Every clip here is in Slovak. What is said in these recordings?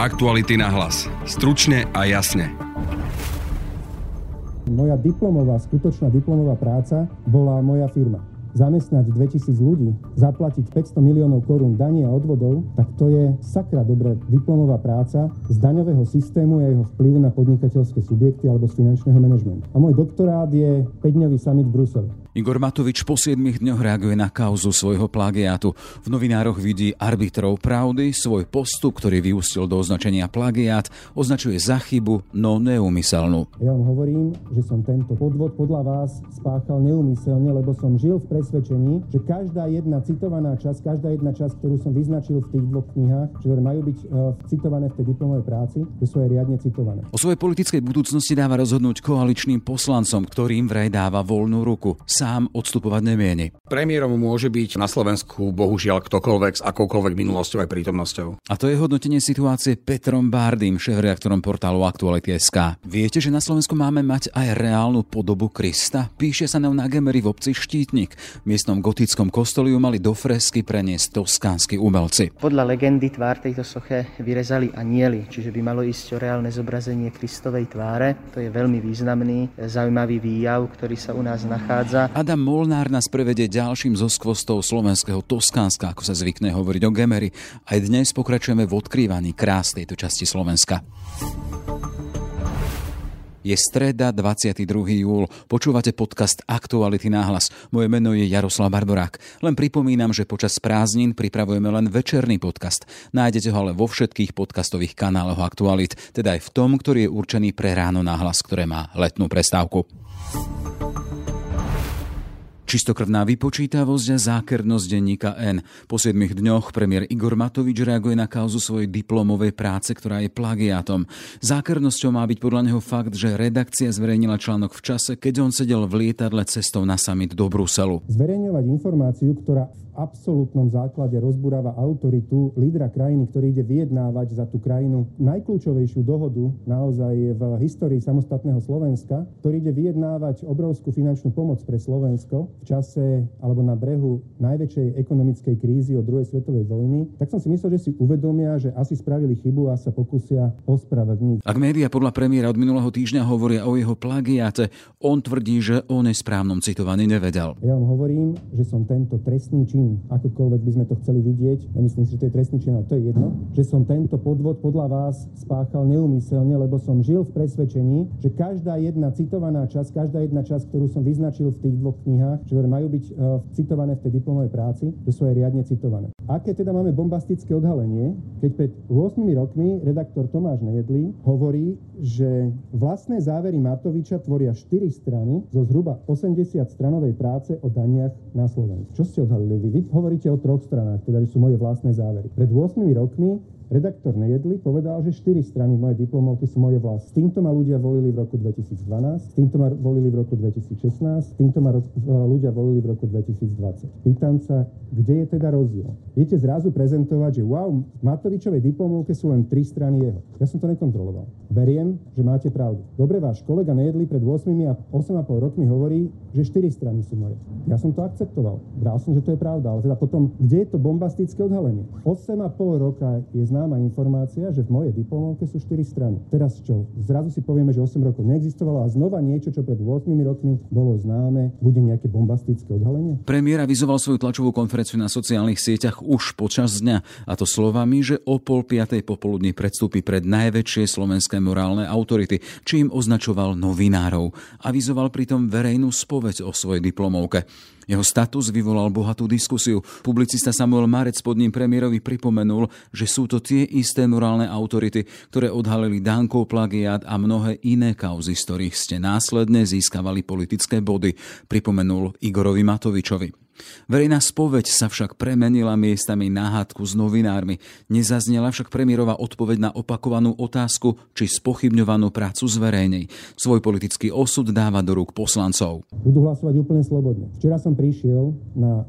Aktuality na hlas. Stručne a jasne. Moja diplomová, skutočná diplomová práca bola moja firma zamestnať 2000 ľudí, zaplatiť 500 miliónov korún daní a odvodov, tak to je sakra dobrá diplomová práca z daňového systému a jeho vplyvu na podnikateľské subjekty alebo z finančného manažmentu. A môj doktorát je 5-dňový summit v Bruseli. Igor Matovič po 7 dňoch reaguje na kauzu svojho plagiátu. V novinároch vidí arbitrov pravdy, svoj postup, ktorý vyústil do označenia plagiát, označuje za chybu, no neumyselnú. Ja vám hovorím, že som tento podvod podľa vás spáchal neumyselne, lebo som žil v presvedčení, že každá jedna citovaná časť, každá jedna časť, ktorú som vyznačil v tých dvoch knihách, ktoré majú byť uh, citované v tej diplomovej práci, že sú aj riadne citované. O svojej politickej budúcnosti dáva rozhodnúť koaličným poslancom, ktorým vraj dáva voľnú ruku sám odstupovať nemieni. Premiérom môže byť na Slovensku bohužiaľ ktokoľvek s akoukoľvek minulosťou aj prítomnosťou. A to je hodnotenie situácie Petrom Bardým, šéf-reaktorom portálu Aktuality.sk. Viete, že na Slovensku máme mať aj reálnu podobu Krista? Píše sa nám na Gemery v obci Štítnik. V miestnom gotickom kostoliu mali do fresky preniesť toskánsky umelci. Podľa legendy tvár tejto soche vyrezali anieli, čiže by malo ísť o reálne zobrazenie Kristovej tváre. To je veľmi významný, zaujímavý výjav, ktorý sa u nás nachádza. Adam Molnár nás prevedie ďalším zo skvostov slovenského Toskánska, ako sa zvykne hovoriť o Gemery. Aj dnes pokračujeme v odkrývaní krás tejto časti Slovenska. Je streda 22. júl. Počúvate podcast Aktuality náhlas. Moje meno je Jaroslav Barborák. Len pripomínam, že počas prázdnin pripravujeme len večerný podcast. Nájdete ho ale vo všetkých podcastových kanáloch Aktualit, teda aj v tom, ktorý je určený pre ráno náhlas, ktoré má letnú prestávku. Čistokrvná vypočítavosť a zákernosť denníka N. Po 7 dňoch premiér Igor Matovič reaguje na kauzu svojej diplomovej práce, ktorá je plagiátom. Zákernosťou má byť podľa neho fakt, že redakcia zverejnila článok v čase, keď on sedel v lietadle cestou na summit do Bruselu. Zverejňovať informáciu, ktorá absolútnom základe rozburáva autoritu lídra krajiny, ktorý ide vyjednávať za tú krajinu najkľúčovejšiu dohodu naozaj v histórii samostatného Slovenska, ktorý ide vyjednávať obrovskú finančnú pomoc pre Slovensko v čase alebo na brehu najväčšej ekonomickej krízy od druhej svetovej vojny, tak som si myslel, že si uvedomia, že asi spravili chybu a sa pokusia ospravedlniť. Ak média podľa premiéra od minulého týždňa hovoria o jeho plagiate, on tvrdí, že o nesprávnom citovaní nevedel. Ja vám hovorím, že som tento trestný čin akokoľvek by sme to chceli vidieť, ja myslím si, že to je trestný čin, ale to je jedno, že som tento podvod podľa vás spáchal neumyselne, lebo som žil v presvedčení, že každá jedna citovaná časť, každá jedna časť, ktorú som vyznačil v tých dvoch knihách, ktoré majú byť uh, citované v tej diplomovej práci, že sú aj riadne citované. Aké teda máme bombastické odhalenie, keď pred 8 rokmi redaktor Tomáš Nejedlý hovorí, že vlastné závery Matoviča tvoria 4 strany zo zhruba 80 stranovej práce o daniach na Slovensku. Čo ste odhalili vy? Vy hovoríte o troch stranách, teda že sú moje vlastné závery. Pred 8 rokmi redaktor Nejedli povedal, že 4 strany mojej diplomovky sú moje vlast. S týmto ma ľudia volili v roku 2012, s týmto ma volili v roku 2016, s týmto ma ľudia volili v roku 2020. Pýtam sa, kde je teda rozdiel? Viete zrazu prezentovať, že wow, Matovičovej diplomovke sú len 3 strany jeho. Ja som to nekontroloval. Beriem, že máte pravdu. Dobre, váš kolega Nejedli pred 8 a 8,5 rokmi hovorí, že 4 strany sú moje. Ja som to akceptoval. Bral som, že to je pravda, ale teda potom, kde je to bombastické odhalenie? 8,5 roka je známe známa informácia, že v mojej diplomovke sú 4 strany. Teraz čo? Zrazu si povieme, že 8 rokov neexistovalo a znova niečo, čo pred 8 rokmi bolo známe, bude nejaké bombastické odhalenie? Premiér avizoval svoju tlačovú konferenciu na sociálnych sieťach už počas dňa, a to slovami, že o pol piatej popoludní predstúpi pred najväčšie slovenské morálne autority, čím označoval novinárov. Avizoval pritom verejnú spoveď o svojej diplomovke. Jeho status vyvolal bohatú diskusiu. Publicista Samuel Marec pod ním premiérovi pripomenul, že sú to tie isté morálne autority, ktoré odhalili Dánkov plagiát a mnohé iné kauzy, z ktorých ste následne získavali politické body, pripomenul Igorovi Matovičovi. Verejná spoveď sa však premenila miestami na s novinármi. Nezaznela však premiérová odpoveď na opakovanú otázku, či spochybňovanú prácu zverejnej. Svoj politický osud dáva do rúk poslancov. Budú hlasovať úplne slobodne. Včera som prišiel na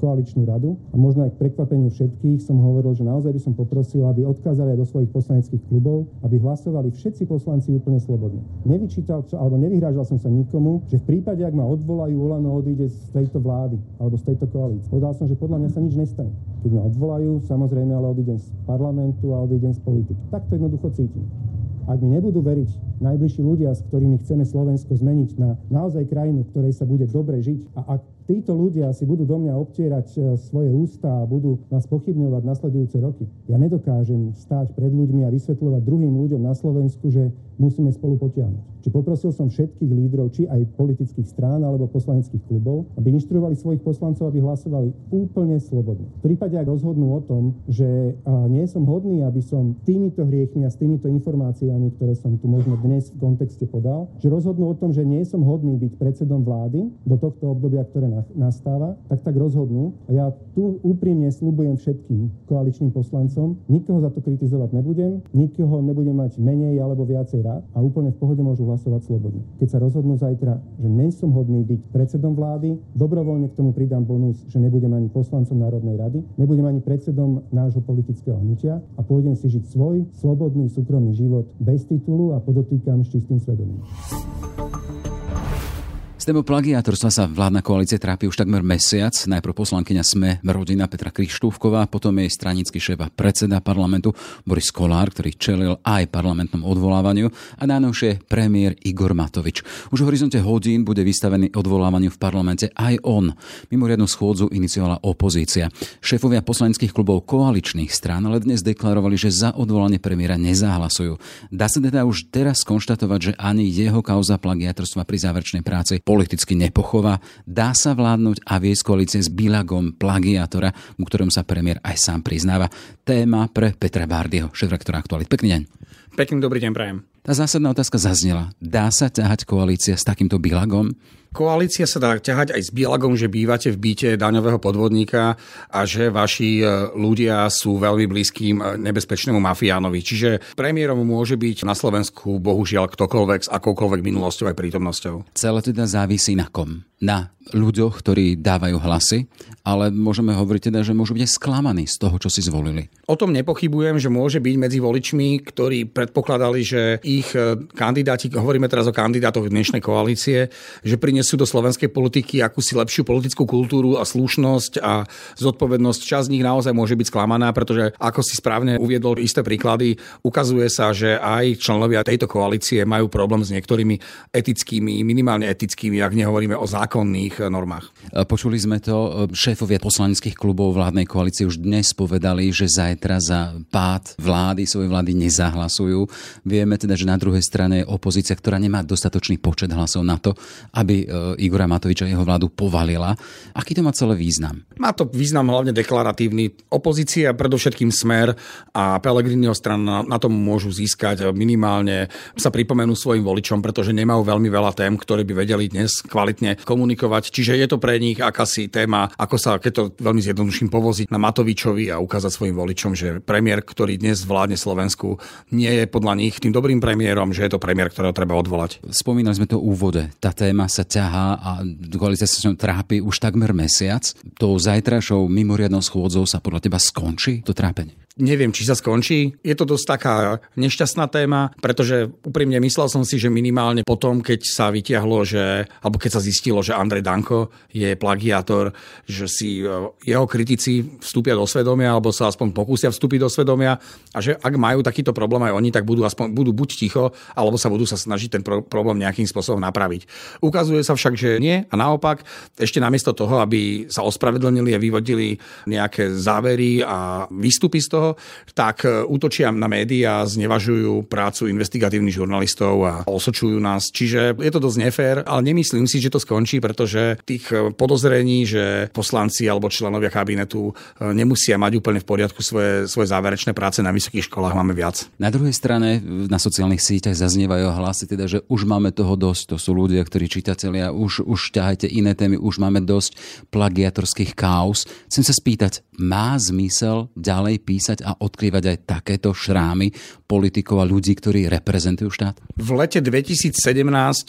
koaličnú radu a možno aj k prekvapeniu všetkých som hovoril, že naozaj by som poprosil, aby odkázali aj do svojich poslaneckých klubov, aby hlasovali všetci poslanci úplne slobodne. Nevyčítal, alebo nevyhrážal som sa nikomu, že v prípade, ak ma odvolajú, Olano odíde z tejto vlády. Alebo z tejto koalície. Povedal som, že podľa mňa sa nič nestane. Keď ma odvolajú, samozrejme, ale odídem z parlamentu a odídem z politiky. Tak to jednoducho cítim. Ak mi nebudú veriť najbližší ľudia, s ktorými chceme Slovensko zmeniť na naozaj krajinu, ktorej sa bude dobre žiť a ak títo ľudia si budú do mňa obtierať e, svoje ústa a budú nás pochybňovať nasledujúce roky. Ja nedokážem stáť pred ľuďmi a vysvetľovať druhým ľuďom na Slovensku, že musíme spolu potiahnuť. Či poprosil som všetkých lídrov, či aj politických strán alebo poslaneckých klubov, aby inštruovali svojich poslancov, aby hlasovali úplne slobodne. V prípade, ak rozhodnú o tom, že nie som hodný, aby som týmito hriechmi a s týmito informáciami, ktoré som tu možno dnes v kontexte podal, že rozhodnú o tom, že nie som hodný byť predsedom vlády do tohto obdobia, ktoré nastáva, tak tak rozhodnú. A ja tu úprimne slúbujem všetkým koaličným poslancom, nikoho za to kritizovať nebudem, nikoho nebudem mať menej alebo viacej rád a úplne v pohode môžu hlasovať slobodne. Keď sa rozhodnú zajtra, že nie som hodný byť predsedom vlády, dobrovoľne k tomu pridám bonus, že nebudem ani poslancom Národnej rady, nebudem ani predsedom nášho politického hnutia a pôjdem si žiť svoj slobodný súkromný život bez titulu a podotýkam s čistým svedomím. S témou plagiátorstva sa vládna koalícia trápi už takmer mesiac. Najprv poslankyňa SME rodina Petra Krištúvková, potom jej stranický šéf a predseda parlamentu Boris Kolár, ktorý čelil aj parlamentnom odvolávaniu a najnovšie premiér Igor Matovič. Už v horizonte hodín bude vystavený odvolávaniu v parlamente aj on. Mimoriadnu schôdzu iniciovala opozícia. Šéfovia poslaneckých klubov koaličných strán ale dnes deklarovali, že za odvolanie premiéra nezahlasujú. Dá sa teda už teraz konštatovať, že ani jeho kauza plagiátorstva pri záverečnej práci politicky nepochová, dá sa vládnuť a viesť koalície s Bilagom plagiátora, u ktorom sa premiér aj sám priznáva. Téma pre Petra Bardieho, šéf-rektora Aktualit. Pekný deň. Pekný dobrý deň, prajem. Tá zásadná otázka zaznela. Dá sa ťahať koalícia s takýmto Bilagom? Koalícia sa dá ťahať aj s Bielagom, že bývate v byte daňového podvodníka a že vaši e, ľudia sú veľmi blízkym e, nebezpečnému mafiánovi. Čiže premiérom môže byť na Slovensku bohužiaľ ktokoľvek s akoukoľvek minulosťou aj prítomnosťou. Celé teda závisí na kom? Na ľuďoch, ktorí dávajú hlasy, ale môžeme hovoriť teda, že môžu byť sklamaní z toho, čo si zvolili. O tom nepochybujem, že môže byť medzi voličmi, ktorí predpokladali, že ich e, kandidáti, hovoríme teraz o kandidátoch dnešnej koalície, že prinesú do slovenskej politiky akúsi lepšiu politickú kultúru a slušnosť a zodpovednosť. Časť z nich naozaj môže byť sklamaná, pretože ako si správne uviedol isté príklady, ukazuje sa, že aj členovia tejto koalície majú problém s niektorými etickými, minimálne etickými, ak nehovoríme o zákonných normách. Počuli sme to, šéfovia poslaneckých klubov vládnej koalície už dnes povedali, že zajtra za pád vlády, svojej vlády nezahlasujú. Vieme teda, že na druhej strane je opozícia, ktorá nemá dostatočný počet hlasov na to, aby Igora Matoviča jeho vládu povalila. Aký to má celé význam? Má to význam hlavne deklaratívny. Opozícia, predovšetkým Smer a Pelegriniho strana na tom môžu získať minimálne sa pripomenú svojim voličom, pretože nemajú veľmi veľa tém, ktoré by vedeli dnes kvalitne komunikovať. Čiže je to pre nich akási téma, ako sa, keď to veľmi zjednoduším, povoziť na Matovičovi a ukázať svojim voličom, že premiér, ktorý dnes vládne Slovensku, nie je podľa nich tým dobrým premiérom, že je to premiér, ktorého treba odvolať. Spomínali sme to úvode. Tá téma sa ťa ťahá a koalícia sa s ňou trápi už takmer mesiac. Tou zajtrašou mimoriadnou schôdzou sa podľa teba skončí to trápenie? Neviem, či sa skončí. Je to dosť taká nešťastná téma, pretože úprimne myslel som si, že minimálne potom, keď sa vytiahlo, že, alebo keď sa zistilo, že Andrej Danko je plagiátor, že si e, jeho kritici vstúpia do svedomia, alebo sa aspoň pokúsia vstúpiť do svedomia a že ak majú takýto problém aj oni, tak budú, aspoň, budú buď ticho, alebo sa budú sa snažiť ten problém nejakým spôsobom napraviť. Ukazuje sa však, že nie a naopak, ešte namiesto toho, aby sa ospravedlnili a vyvodili nejaké závery a výstupy z toho, toho, tak e, útočia na médiá, znevažujú prácu investigatívnych žurnalistov a osočujú nás. Čiže je to dosť nefér, ale nemyslím si, že to skončí, pretože tých e, podozrení, že poslanci alebo členovia kabinetu e, nemusia mať úplne v poriadku svoje, svoje záverečné práce na vysokých školách, máme viac. Na druhej strane na sociálnych sieťach zaznievajú hlasy, teda, že už máme toho dosť. To sú ľudia, ktorí čitatelia, už, už ťahajte iné témy, už máme dosť plagiatorských kaos. Chcem sa spýtať, má zmysel ďalej písať písať a odkrývať aj takéto šrámy politikov a ľudí, ktorí reprezentujú štát? V lete 2017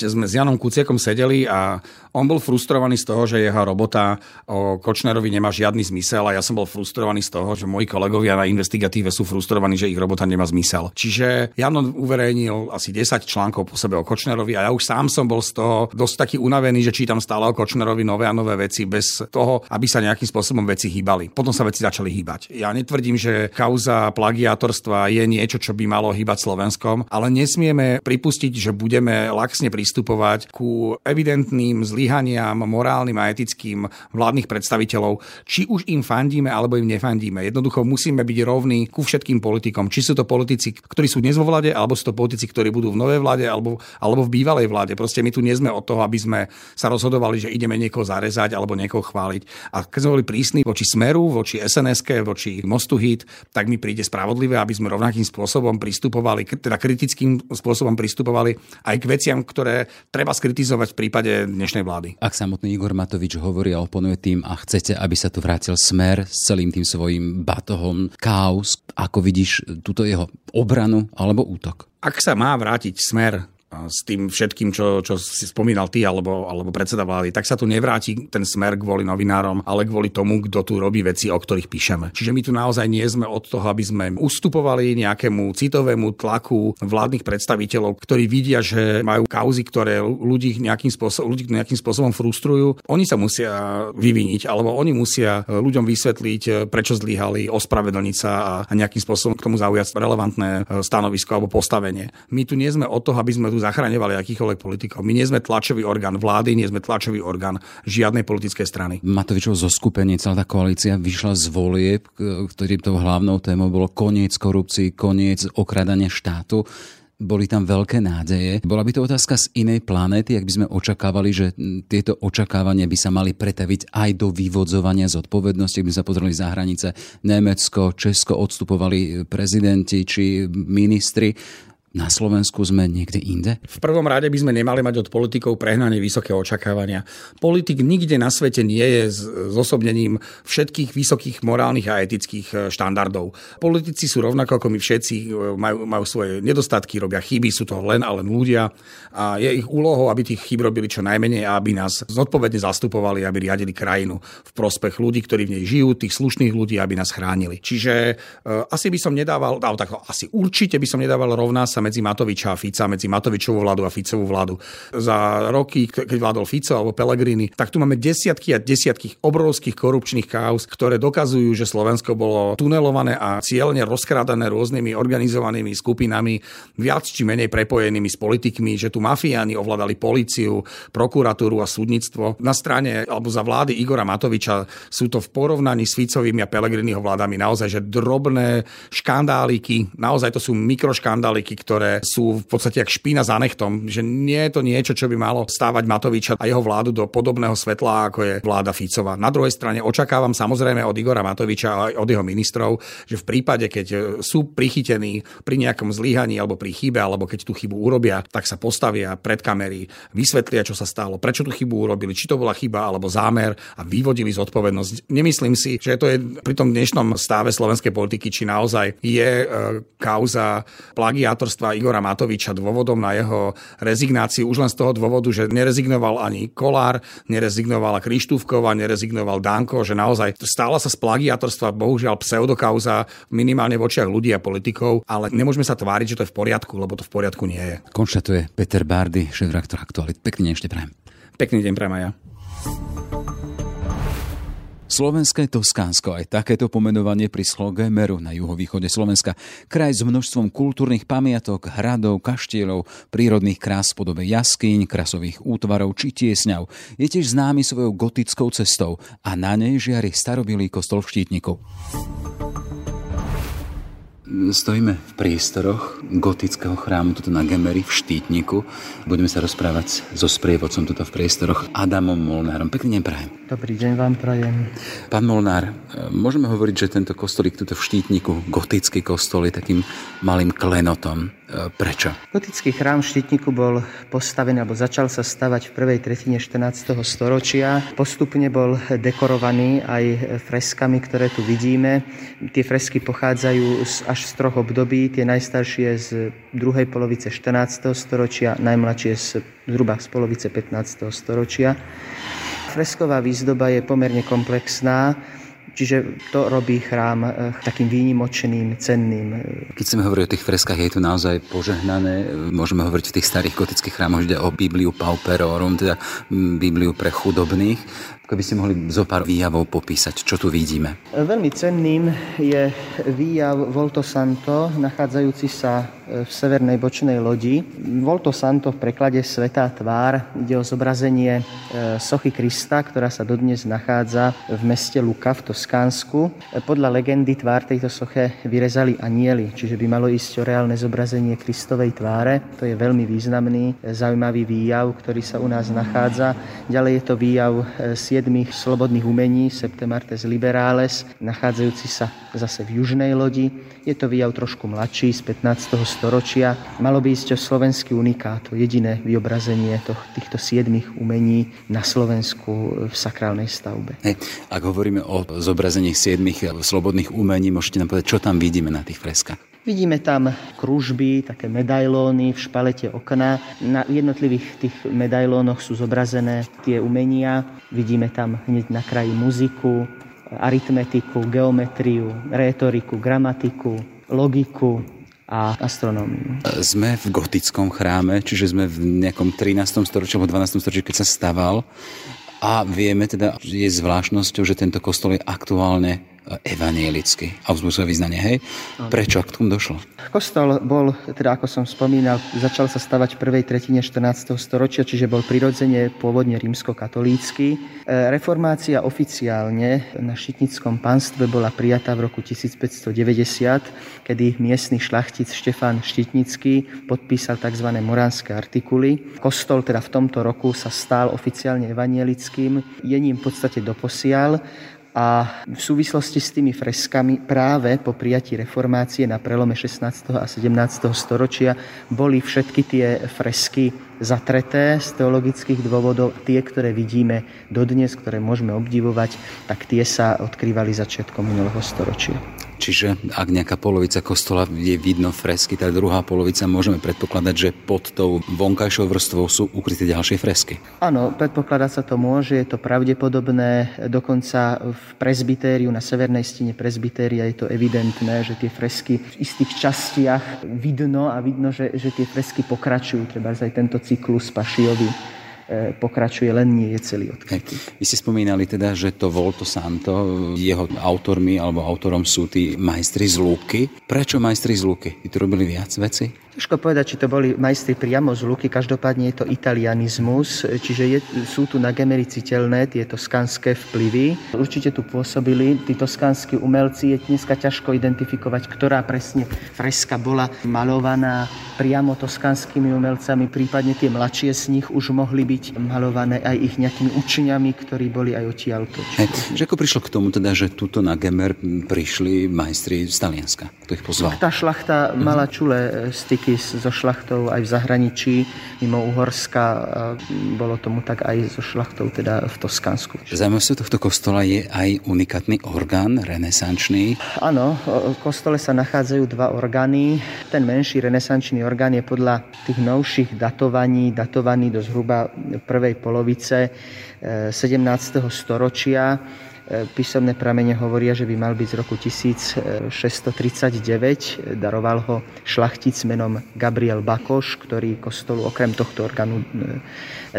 sme s Janom Kuciakom sedeli a on bol frustrovaný z toho, že jeho robota o Kočnerovi nemá žiadny zmysel a ja som bol frustrovaný z toho, že moji kolegovia na investigatíve sú frustrovaní, že ich robota nemá zmysel. Čiže Jan uverejnil asi 10 článkov po sebe o Kočnerovi a ja už sám som bol z toho dosť taký unavený, že čítam stále o Kočnerovi nové a nové veci bez toho, aby sa nejakým spôsobom veci hýbali. Potom sa veci začali hýbať. Ja netvrdím, že kauza plagiátorstva je niečo, čo by malo hýbať Slovenskom, ale nesmieme pripustiť, že budeme laxne pristupovať ku evidentným zlyhaniam morálnym a etickým vládnych predstaviteľov, či už im fandíme alebo im nefandíme. Jednoducho musíme byť rovní ku všetkým politikom. Či sú to politici, ktorí sú dnes vo vláde, alebo sú to politici, ktorí budú v novej vláde alebo, alebo v bývalej vláde. Proste my tu nie sme od toho, aby sme sa rozhodovali, že ideme niekoho zarezať alebo niekoho chváliť. A keď sme boli prísni voči Smeru, voči sns voči Mostu Hit, tak mi príde spravodlivé, aby sme rovnakým spôsobom pristupovali, teda kritickým spôsobom pristupovali aj k veciam, ktoré treba skritizovať v prípade dnešnej vlády. Ak samotný Igor Matovič hovorí a oponuje tým a chcete, aby sa tu vrátil smer s celým tým svojim batohom kaos, ako vidíš túto jeho obranu alebo útok? Ak sa má vrátiť smer s tým všetkým, čo, čo si spomínal ty alebo, alebo predseda vlády, tak sa tu nevráti ten smer kvôli novinárom, ale kvôli tomu, kto tu robí veci, o ktorých píšeme. Čiže my tu naozaj nie sme od toho, aby sme ustupovali nejakému citovému tlaku vládnych predstaviteľov, ktorí vidia, že majú kauzy, ktoré ľudí nejakým, spôsobom, ľudí nejakým spôsobom frustrujú. Oni sa musia vyviniť, alebo oni musia ľuďom vysvetliť, prečo zlyhali, ospravedlniť sa a nejakým spôsobom k tomu zaujať relevantné stanovisko alebo postavenie. My tu nie sme od toho, aby sme tu zachraňovali akýchkoľvek politikov. My nie sme tlačový orgán vlády, nie sme tlačový orgán žiadnej politickej strany. Matovičov zoskupenie, celá tá koalícia vyšla z volieb, ktorým tou hlavnou témou bolo koniec korupcii, koniec okradania štátu boli tam veľké nádeje. Bola by to otázka z inej planéty, ak by sme očakávali, že tieto očakávania by sa mali pretaviť aj do vyvodzovania zodpovednosti, ak by sa pozreli za hranice Nemecko, Česko, odstupovali prezidenti či ministri na Slovensku sme niekde inde? V prvom rade by sme nemali mať od politikov prehnane vysoké očakávania. Politik nikde na svete nie je s zosobnením všetkých vysokých morálnych a etických e, štandardov. Politici sú rovnako ako my všetci, e, majú, majú svoje nedostatky, robia chyby, sú to len a len ľudia a je ich úlohou, aby tých chyb robili čo najmenej a aby nás zodpovedne zastupovali, aby riadili krajinu v prospech ľudí, ktorí v nej žijú, tých slušných ľudí, aby nás chránili. Čiže uh, asi by som nedával, alebo tak, asi určite by som nedával rovná sa medzi Matoviča a Fica, medzi Matovičovú vládu a Ficovú vládu. Za roky, keď vládol Fico alebo Pellegrini, tak tu máme desiatky a desiatky obrovských korupčných kauz, ktoré dokazujú, že Slovensko bolo tunelované a cieľne rozkrádané rôznymi organizovanými skupinami, viac či menej prepojenými s politikmi, že tu mafiáni ovládali políciu, prokuratúru a súdnictvo. Na strane alebo za vlády Igora Matoviča sú to v porovnaní s Ficovými a Pellegriniho vládami naozaj že drobné škandáliky, naozaj to sú mikroškandáliky, ktoré ktoré sú v podstate jak špína za nechtom, že nie je to niečo, čo by malo stávať Matoviča a jeho vládu do podobného svetla, ako je vláda Ficova. Na druhej strane očakávam samozrejme od Igora Matoviča a od jeho ministrov, že v prípade, keď sú prichytení pri nejakom zlyhaní alebo pri chybe, alebo keď tú chybu urobia, tak sa postavia pred kamery, vysvetlia, čo sa stalo, prečo tú chybu urobili, či to bola chyba alebo zámer a vyvodili zodpovednosť. Nemyslím si, že to je pri tom dnešnom stave slovenskej politiky, či naozaj je e, kauza plagiátorstva ministerstva Igora Matoviča dôvodom na jeho rezignáciu už len z toho dôvodu, že nerezignoval ani Kolár, nerezignovala Krištúvková, nerezignoval Danko, že naozaj stála sa z plagiatorstva bohužiaľ pseudokauza minimálne v očiach ľudí a politikov, ale nemôžeme sa tváriť, že to je v poriadku, lebo to v poriadku nie je. Konštatuje Peter Bardy, šéf-redaktor Aktualit. Pekný deň ešte prajem. Pekný deň prajem aj ja. Slovenské Toskánsko, aj takéto pomenovanie prischlo Gemeru na juhovýchode Slovenska. Kraj s množstvom kultúrnych pamiatok, hradov, kaštielov, prírodných krás v podobe jaskyň, krasových útvarov či tiesňav. Je tiež známy svojou gotickou cestou a na nej žiari starobilý kostol v Štítniku. Stojíme v priestoroch gotického chrámu tuto na Gemery v Štítniku. Budeme sa rozprávať so sprievodcom tuto v priestoroch Adamom Molnárom. Pekný deň prajem. Dobrý deň vám prajem. Pán Molnár, môžeme hovoriť, že tento kostolík tuto v Štítniku, gotický kostol, je takým malým klenotom Prečo? Gotický chrám v Štitniku bol postavený, alebo začal sa stavať v prvej tretine 14. storočia. Postupne bol dekorovaný aj freskami, ktoré tu vidíme. Tie fresky pochádzajú až z troch období. Tie najstaršie z druhej polovice 14. storočia, najmladšie z zhruba z polovice 15. storočia. Fresková výzdoba je pomerne komplexná Čiže to robí chrám eh, takým výnimočným, cenným. Keď chceme hovoriť o tých freskách, je tu naozaj požehnané. Môžeme hovoriť v tých starých gotických chrámoch, ide o Bibliu Pauperorum, teda mm, Bibliu pre chudobných. Keby ste mohli zo pár výjavov popísať, čo tu vidíme. Veľmi cenným je výjav Volto Santo, nachádzajúci sa e, v severnej bočnej lodi. Volto Santo v preklade Svetá tvár ide o zobrazenie e, sochy Krista, ktorá sa dodnes nachádza v meste Luka v Toskánsku. E, podľa legendy tvár tejto soche vyrezali anieli, čiže by malo ísť o reálne zobrazenie Kristovej tváre. To je veľmi významný, zaujímavý výjav, ktorý sa u nás nachádza. Ďalej je to výjav siedmých slobodných umení Septemartes Liberales, nachádzajúci sa zase v južnej lodi. Je to výjav trošku mladší z 15. storočia. Malo by ísť o slovenský unikát, jediné vyobrazenie týchto siedmých umení na Slovensku v sakrálnej stavbe. Hey, ak hovoríme o zobrazení siedmých slobodných umení, môžete nám povedať, čo tam vidíme na tých freskách? Vidíme tam kružby, také medailóny v špalete okna. Na jednotlivých tých medailónoch sú zobrazené tie umenia. Vidíme tam hneď na kraji muziku, aritmetiku, geometriu, rétoriku, gramatiku, logiku, a astronómiu. Sme v gotickom chráme, čiže sme v nejakom 13. storočí alebo 12. storočí, keď sa staval. A vieme teda, že je zvláštnosťou, že tento kostol je aktuálne evanielicky. Augsburgské vyznanie, hej? Prečo? K tomu došlo? Kostol bol, teda ako som spomínal, začal sa stavať v prvej tretine 14. storočia, čiže bol prirodzene pôvodne rímsko-katolícky. E, reformácia oficiálne na šitnickom panstve bola prijatá v roku 1590, kedy miestny šlachtic Štefán Štitnický podpísal tzv. moránske artikuly. Kostol teda v tomto roku sa stal oficiálne evanielickým. Je ním v podstate doposiaľ a v súvislosti s tými freskami práve po prijatí reformácie na prelome 16. a 17. storočia boli všetky tie fresky zatreté z teologických dôvodov. Tie, ktoré vidíme dodnes, ktoré môžeme obdivovať, tak tie sa odkrývali začiatkom minulého storočia. Čiže ak nejaká polovica kostola je vidno fresky, tá druhá polovica môžeme predpokladať, že pod tou vonkajšou vrstvou sú ukryté ďalšie fresky. Áno, predpokladať sa to môže, je to pravdepodobné. Dokonca v presbytériu, na severnej stene presbytéria je to evidentné, že tie fresky v istých častiach vidno a vidno, že, že tie fresky pokračujú. Treba aj tento cyklus pašiovi E, pokračuje, len nie je celý odkrytý. Vy ste spomínali teda, že to Volto Santo, jeho autormi alebo autorom sú tí majstri z Luky. Prečo majstri z Luky? Ty tu robili viac veci? Ťažko povedať, či to boli majstri priamo z Luky, každopádne je to italianizmus, čiže je, sú tu nagemery citeľné tie toskanské vplyvy. Určite tu pôsobili tí toskanskí umelci, je dneska ťažko identifikovať, ktorá presne freska bola malovaná priamo toskanskými umelcami, prípadne tie mladšie z nich už mohli byť malované aj ich nejakými učňami, ktorí boli aj odtiaľto. Hey, že ako prišlo k tomu teda, že tuto na Gemer prišli majstri z Talianska? Kto ich pozval? Tá šlachta mala čulé styky styky so šlachtou aj v zahraničí, mimo Uhorska. Bolo tomu tak aj so šlachtou teda v Toskánsku. Zaujímavosťou tohto kostola je aj unikátny orgán, renesančný. Áno, v kostole sa nachádzajú dva orgány. Ten menší renesančný orgán je podľa tých novších datovaní datovaný do zhruba prvej polovice 17. Eh, storočia písomné pramene hovoria, že by mal byť z roku 1639. Daroval ho šlachtic menom Gabriel Bakoš, ktorý kostolu okrem tohto orgánu e,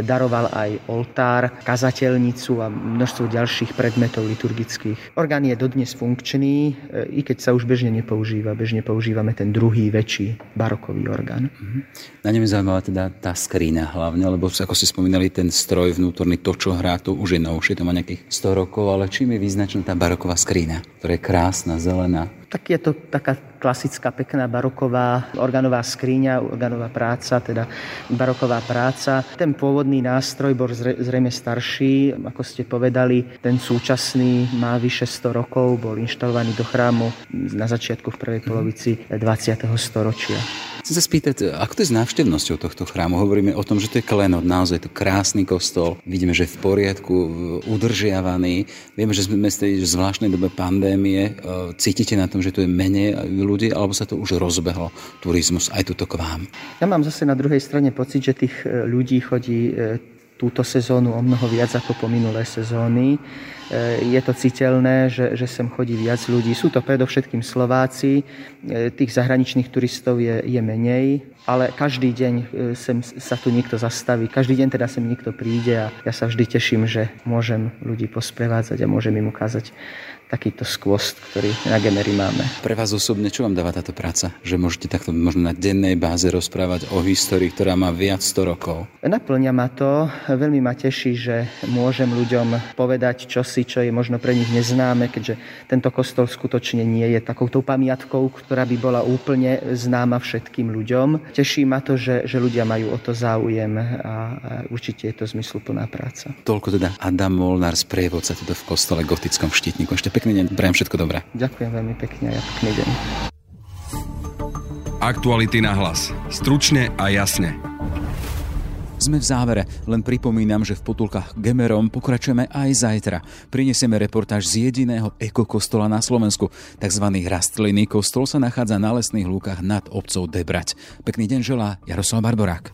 daroval aj oltár, kazateľnicu a množstvo ďalších predmetov liturgických. Orgán je dodnes funkčný, e, i keď sa už bežne nepoužíva. Bežne používame ten druhý väčší barokový orgán. Mhm. Na ňom je zaujímavá teda tá skrína hlavne, lebo ako ste spomínali, ten stroj vnútorný, to, čo hrá, to už je novšie, to má nejakých 100 rokov, ale čím je význačná tá baroková skríňa, ktorá je krásna, zelená. Tak je to taká klasická, pekná baroková organová skríňa, organová práca, teda baroková práca. Ten pôvodný nástroj bol zrejme starší, ako ste povedali, ten súčasný má vyše 100 rokov, bol inštalovaný do chrámu na začiatku v prvej polovici 20. storočia. Chcem sa spýtať, ako to je s návštevnosťou tohto chrámu? Hovoríme o tom, že to je klenot, naozaj to krásny kostol. Vidíme, že v poriadku, udržiavaný. Vieme, že sme v tej zvláštnej dobe pandémie. E, cítite na tom, že tu je menej ľudí, alebo sa to už rozbehlo, turizmus, aj tuto k vám? Ja mám zase na druhej strane pocit, že tých e, ľudí chodí e, túto sezónu o mnoho viac ako po minulé sezóny. Je to citeľné, že, že sem chodí viac ľudí. Sú to predovšetkým Slováci, tých zahraničných turistov je, je menej, ale každý deň sem sa tu niekto zastaví, každý deň teda sem niekto príde a ja sa vždy teším, že môžem ľudí posprevádzať a môžem im ukázať takýto skvost, ktorý na Gemery máme. Pre vás osobne, čo vám dáva táto práca? Že môžete takto možno na dennej báze rozprávať o histórii, ktorá má viac 100 rokov? Naplňa ma to. Veľmi ma teší, že môžem ľuďom povedať čosi, čo je možno pre nich neznáme, keďže tento kostol skutočne nie je takouto pamiatkou, ktorá by bola úplne známa všetkým ľuďom. Teší ma to, že, že ľudia majú o to záujem a, a určite je to zmysluplná práca. Toľko teda Adam Molnár, sprievodca teda v kostole gotickom štítniku. Ešte pekný deň, prajem všetko dobré. Ďakujem veľmi pekne a pekný deň. Aktuality na hlas. Stručne a jasne. Sme v závere, len pripomínam, že v potulkách Gemerom pokračujeme aj zajtra. Prinesieme reportáž z jediného ekokostola na Slovensku. Takzvaný rastlinný kostol sa nachádza na lesných lúkach nad obcov Debrať. Pekný deň želá Jaroslav Barborák.